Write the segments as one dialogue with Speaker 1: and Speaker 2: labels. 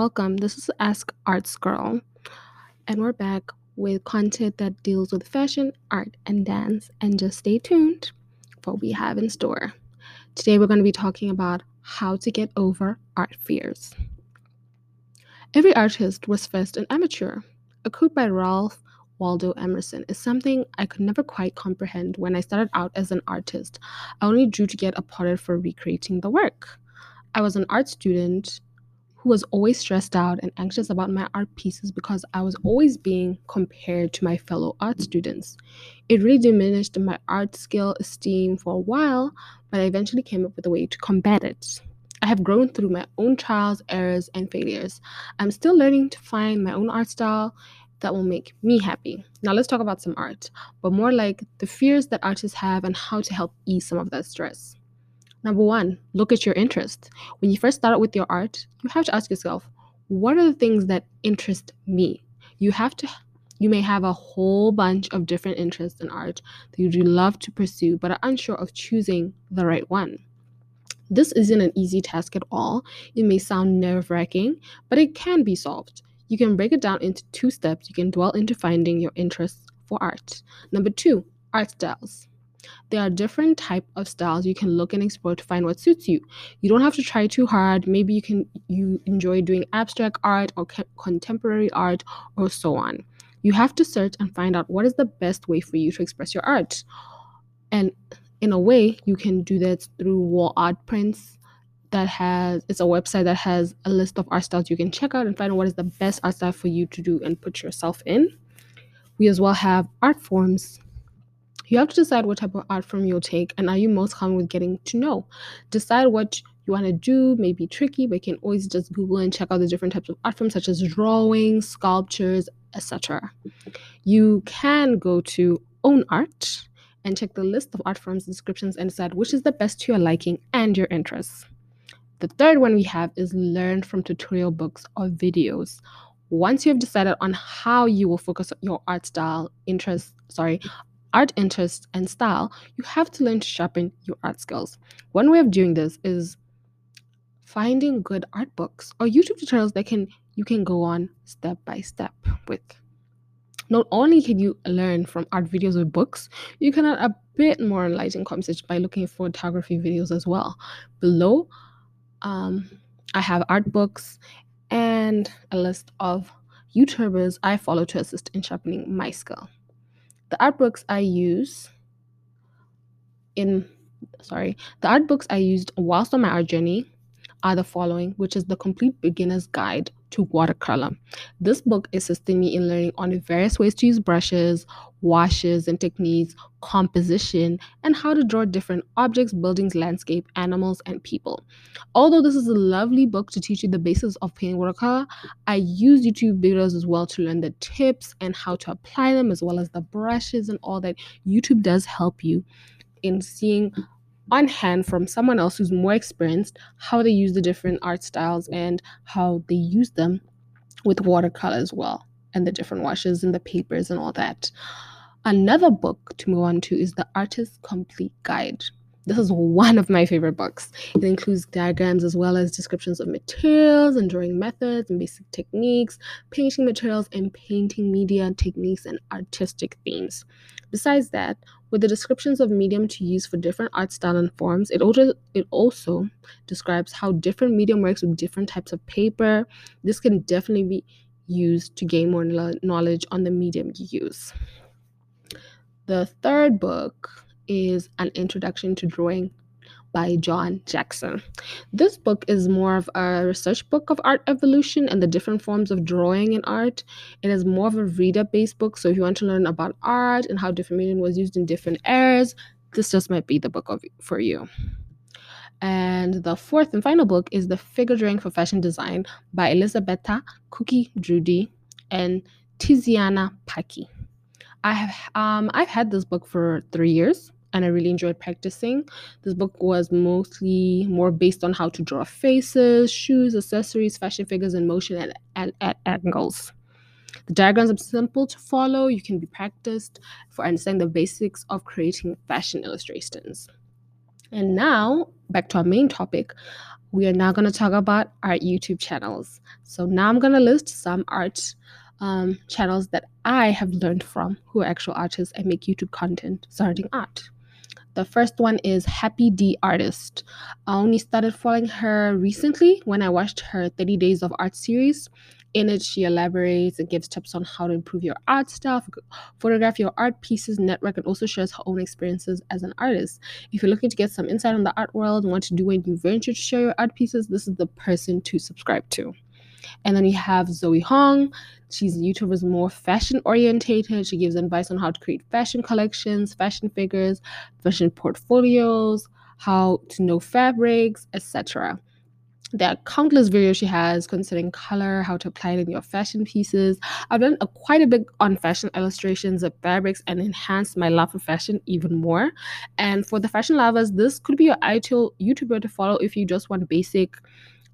Speaker 1: Welcome. This is Ask Arts Girl, and we're back with content that deals with fashion, art, and dance. And just stay tuned for what we have in store. Today, we're going to be talking about how to get over art fears. Every artist was first an amateur. A quote by Ralph Waldo Emerson is something I could never quite comprehend when I started out as an artist. I only drew to get applauded for recreating the work. I was an art student who was always stressed out and anxious about my art pieces because I was always being compared to my fellow art students. It really diminished my art skill esteem for a while, but I eventually came up with a way to combat it. I have grown through my own trials, errors, and failures. I'm still learning to find my own art style that will make me happy. Now, let's talk about some art, but more like the fears that artists have and how to help ease some of that stress. Number one, look at your interests. When you first start out with your art, you have to ask yourself, what are the things that interest me? You have to you may have a whole bunch of different interests in art that you'd love to pursue, but are unsure of choosing the right one. This isn't an easy task at all. It may sound nerve wracking, but it can be solved. You can break it down into two steps. You can dwell into finding your interests for art. Number two, art styles. There are different type of styles you can look and explore to find what suits you. You don't have to try too hard. Maybe you can you enjoy doing abstract art or contemporary art or so on. You have to search and find out what is the best way for you to express your art. And in a way, you can do that through wall art prints that has it's a website that has a list of art styles you can check out and find out what is the best art style for you to do and put yourself in. We as well have art forms you have to decide what type of art form you'll take and are you most comfortable with getting to know. Decide what you want to do may be tricky, but you can always just Google and check out the different types of art forms such as drawing, sculptures, etc. You can go to Own Art and check the list of art forms descriptions and decide which is the best to your liking and your interests. The third one we have is learn from tutorial books or videos. Once you have decided on how you will focus your art style, interest, sorry, art interest, and style, you have to learn to sharpen your art skills. One way of doing this is finding good art books or YouTube tutorials that can you can go on step by step with. Not only can you learn from art videos or books, you can add a bit more enlightening conversation by looking at photography videos as well. Below, um, I have art books and a list of YouTubers I follow to assist in sharpening my skill. The art books I use in sorry, the art books I used whilst on my art journey are the following, which is the complete beginner's guide to watercolor. This book assisted me in learning on various ways to use brushes, washes and techniques, composition, and how to draw different objects, buildings, landscape, animals, and people. Although this is a lovely book to teach you the basics of painting watercolor, I use YouTube videos as well to learn the tips and how to apply them, as well as the brushes and all that. YouTube does help you in seeing on hand from someone else who's more experienced how they use the different art styles and how they use them with watercolor as well and the different washes and the papers and all that. Another book to move on to is The Artist's Complete Guide. This is one of my favorite books. It includes diagrams as well as descriptions of materials and drawing methods and basic techniques, painting materials and painting media techniques and artistic themes. Besides that, with the descriptions of medium to use for different art style and forms, it also it also describes how different medium works with different types of paper. This can definitely be used to gain more knowledge on the medium you use. The third book is An Introduction to Drawing by John Jackson. This book is more of a research book of art evolution and the different forms of drawing in art. It is more of a reader based book. So if you want to learn about art and how different medium was used in different eras, this just might be the book of, for you. And the fourth and final book is The Figure Drawing for Fashion Design by Elisabetta Cookie Drudi and Tiziana Paki. I have um, I've had this book for three years and I really enjoyed practicing. This book was mostly more based on how to draw faces, shoes, accessories, fashion figures in motion and, at angles. The diagrams are simple to follow. You can be practiced for understanding the basics of creating fashion illustrations. And now, back to our main topic. we are now going to talk about art YouTube channels. So now I'm going to list some art um, channels that I have learned from who are actual artists and make YouTube content surrounding art. The first one is Happy D Artist. I only started following her recently when I watched her 30 Days of Art series. In it, she elaborates and gives tips on how to improve your art style, photograph your art pieces, network, and also shares her own experiences as an artist. If you're looking to get some insight on the art world and want to do a new venture to share your art pieces, this is the person to subscribe to. And then we have Zoe Hong. She's a YouTuber is more fashion orientated. She gives advice on how to create fashion collections, fashion figures, fashion portfolios, how to know fabrics, etc. There are countless videos she has concerning color, how to apply it in your fashion pieces. I've done a, quite a bit on fashion illustrations of fabrics and enhanced my love for fashion even more. And for the fashion lovers, this could be your ideal YouTuber to follow if you just want basic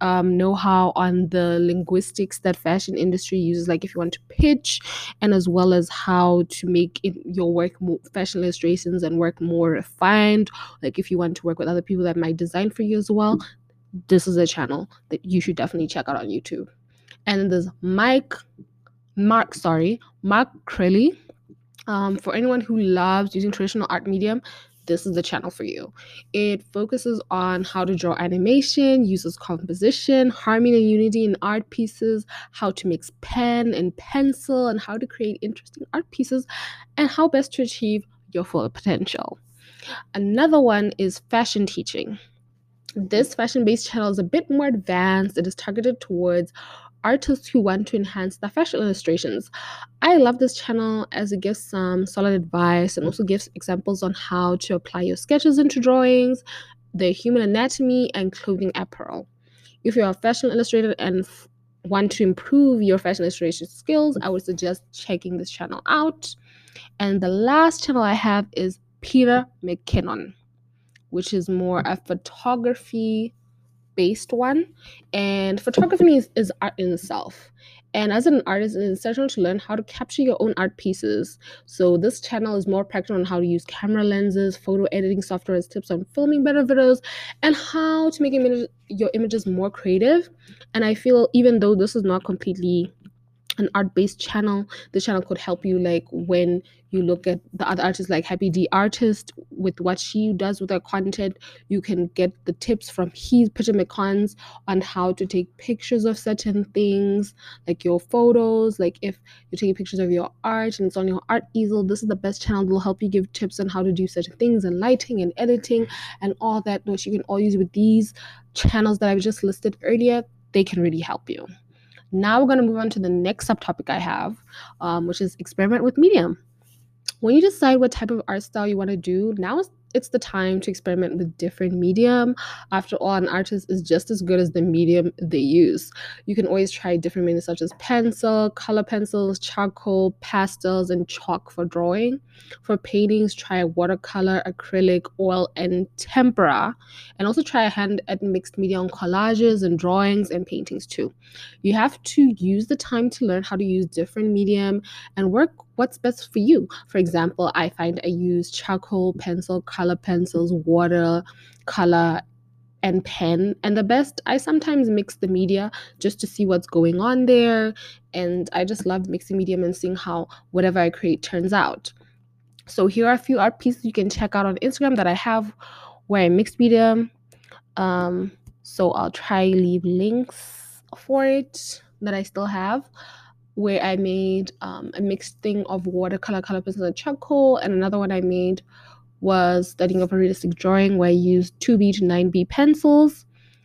Speaker 1: um, know-how on the linguistics that fashion industry uses like if you want to pitch and as well as how to make it, your work more fashion illustrations and work more refined like if you want to work with other people that might design for you as well this is a channel that you should definitely check out on youtube and then there's mike mark sorry mark Crilley. Um, for anyone who loves using traditional art medium this is the channel for you. It focuses on how to draw animation, uses composition, harmony and unity in art pieces, how to mix pen and pencil, and how to create interesting art pieces, and how best to achieve your full potential. Another one is fashion teaching. This fashion based channel is a bit more advanced. It is targeted towards artists who want to enhance their fashion illustrations. I love this channel as it gives some solid advice and also gives examples on how to apply your sketches into drawings, the human anatomy, and clothing apparel. If you're a fashion illustrator and f- want to improve your fashion illustration skills, I would suggest checking this channel out. And the last channel I have is Peter McKinnon, which is more a photography based one and photography is, is art in itself. And as an artist it's essential to learn how to capture your own art pieces. So this channel is more practical on how to use camera lenses photo editing software as tips on filming better videos and how to make your images more creative. And i feel even though this is not completely an art-based channel. The channel could help you like when you look at the other artists like happy d artist with what she does with her content. You can get the tips from his Peter McKinnon's on how to take pictures of certain things like your photos like if you're taking pictures of your art and it's on your art easel this is the best channel that will help you give tips on how to do certain things and lighting and editing and all that which you can all use with these channels that i've just listed earlier. They can really help you now we're going to move on to the next subtopic I have, um, which is experiment with medium. When you decide what type of art style you want to do, now is it's the time to experiment with different medium. After all, an artist is just as good as the medium they use. You can always try different mediums such as pencil, color pencils, charcoal, pastels, and chalk for drawing. For paintings, try watercolor, acrylic, oil, and tempera. And also try a hand at mixed media on collages and drawings and paintings too. You have to use the time to learn how to use different medium and work what's best for you. For example, I find I use charcoal pencil, color pencils, water, color, and pen. And the best, I sometimes mix the media just to see what's going on there. And I just love mixing medium and seeing how whatever I create turns out. So here are a few art pieces you can check out on Instagram that I have where I mix medium. Um, so I'll try leave links for it that I still have where I made um, a mixed thing of watercolor, color pencils, and charcoal. And another one I made was studying of a realistic drawing where I used 2B to 9B pencils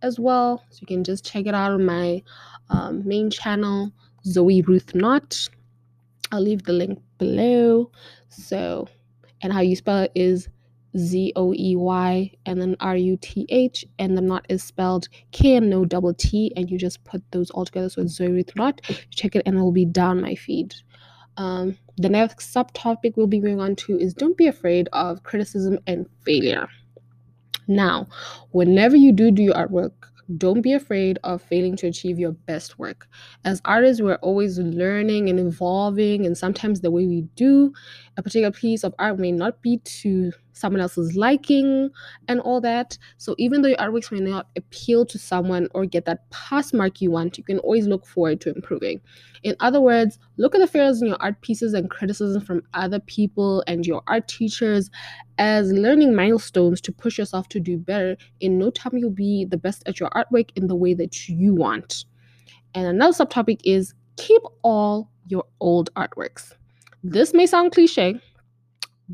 Speaker 1: as well. So you can just check it out on my um, main channel, Zoey Ruth Knot. I'll leave the link below. So, and how you spell it is Z O E Y and then R U T H, and the knot is spelled K and no double T, and you just put those all together. So it's Zoey Ruth Knot. check it and it will be down my feed. Um, the next subtopic we'll be going on to is don't be afraid of criticism and failure. Now, whenever you do do your artwork, don't be afraid of failing to achieve your best work. As artists, we're always learning and evolving, and sometimes the way we do a particular piece of art may not be to someone else's liking and all that. So even though your artworks may not appeal to someone or get that pass mark you want, you can always look forward to improving. In other words, look at the failures in your art pieces and criticism from other people and your art teachers as learning milestones to push yourself to do better. In no time, you'll be the best at your artwork in the way that you want. And another subtopic is keep all your old artworks. This may sound cliche,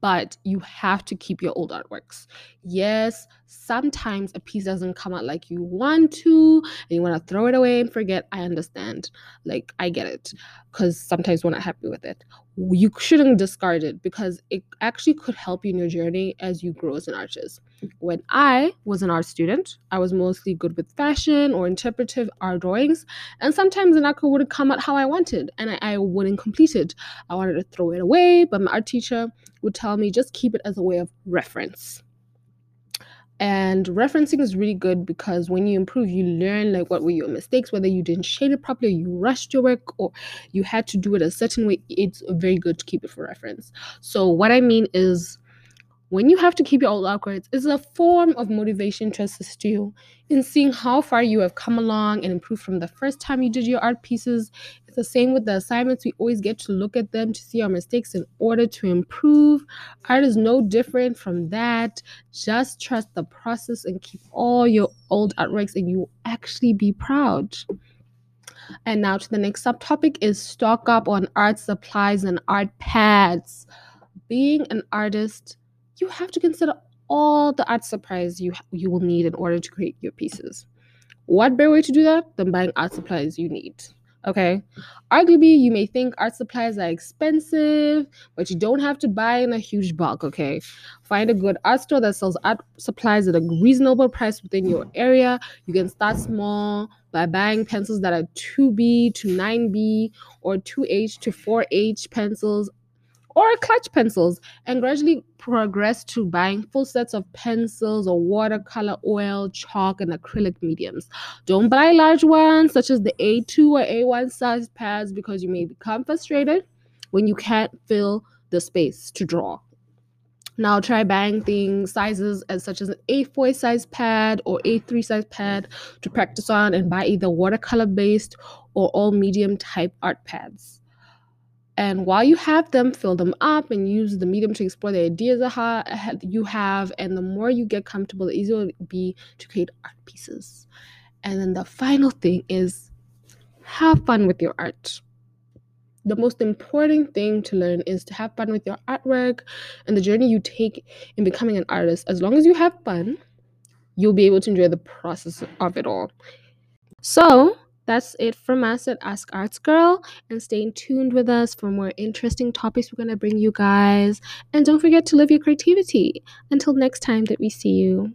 Speaker 1: but you have to keep your old artworks. Yes, sometimes a piece doesn't come out like you want to and you want to throw it away and forget. I understand. Like, I get it because sometimes we're not happy with it. You shouldn't discard it because it actually could help you in your journey as you grow as an artist. When I was an art student, I was mostly good with fashion or interpretive art drawings, and sometimes an art wouldn't come out how I wanted and I, I wouldn't complete it. I wanted to throw it away, but my art teacher would tell me just keep it as a way of reference. And referencing is really good because when you improve, you learn like what were your mistakes, whether you didn't shade it properly, you rushed your work, or you had to do it a certain way. It's very good to keep it for reference. So, what I mean is, when you have to keep your old artworks, it's a form of motivation to assist you in seeing how far you have come along and improved from the first time you did your art pieces. It's the same with the assignments. We always get to look at them to see our mistakes in order to improve. Art is no different from that. Just trust the process and keep all your old artworks, and you will actually be proud. And now to the next subtopic is stock up on art supplies and art pads. Being an artist you have to consider all the art supplies you you will need in order to create your pieces. What better way to do that than buying art supplies you need? Okay. Arguably, you may think art supplies are expensive, but you don't have to buy in a huge bulk. Okay. Find a good art store that sells art supplies at a reasonable price within your area. You can start small by buying pencils that are 2B to 9B or 2H to 4H pencils or clutch pencils and gradually progress to buying full sets of pencils or watercolor oil, chalk, and acrylic mediums. Don't buy large ones such as the A2 or A1 size pads because you may become frustrated when you can't fill the space to draw. Now try buying things sizes as such as an A4 size pad or A3 size pad to practice on and buy either watercolor based or all medium type art pads. And while you have them, fill them up and use the medium to explore the ideas you have. And the more you get comfortable, the easier it will be to create art pieces. And then the final thing is have fun with your art. The most important thing to learn is to have fun with your artwork and the journey you take in becoming an artist. As long as you have fun, you'll be able to enjoy the process of it all. So, that's it from us at Ask Arts Girl. And stay tuned with us for more interesting topics we're going to bring you guys. And don't forget to live your creativity. Until next time that we see you.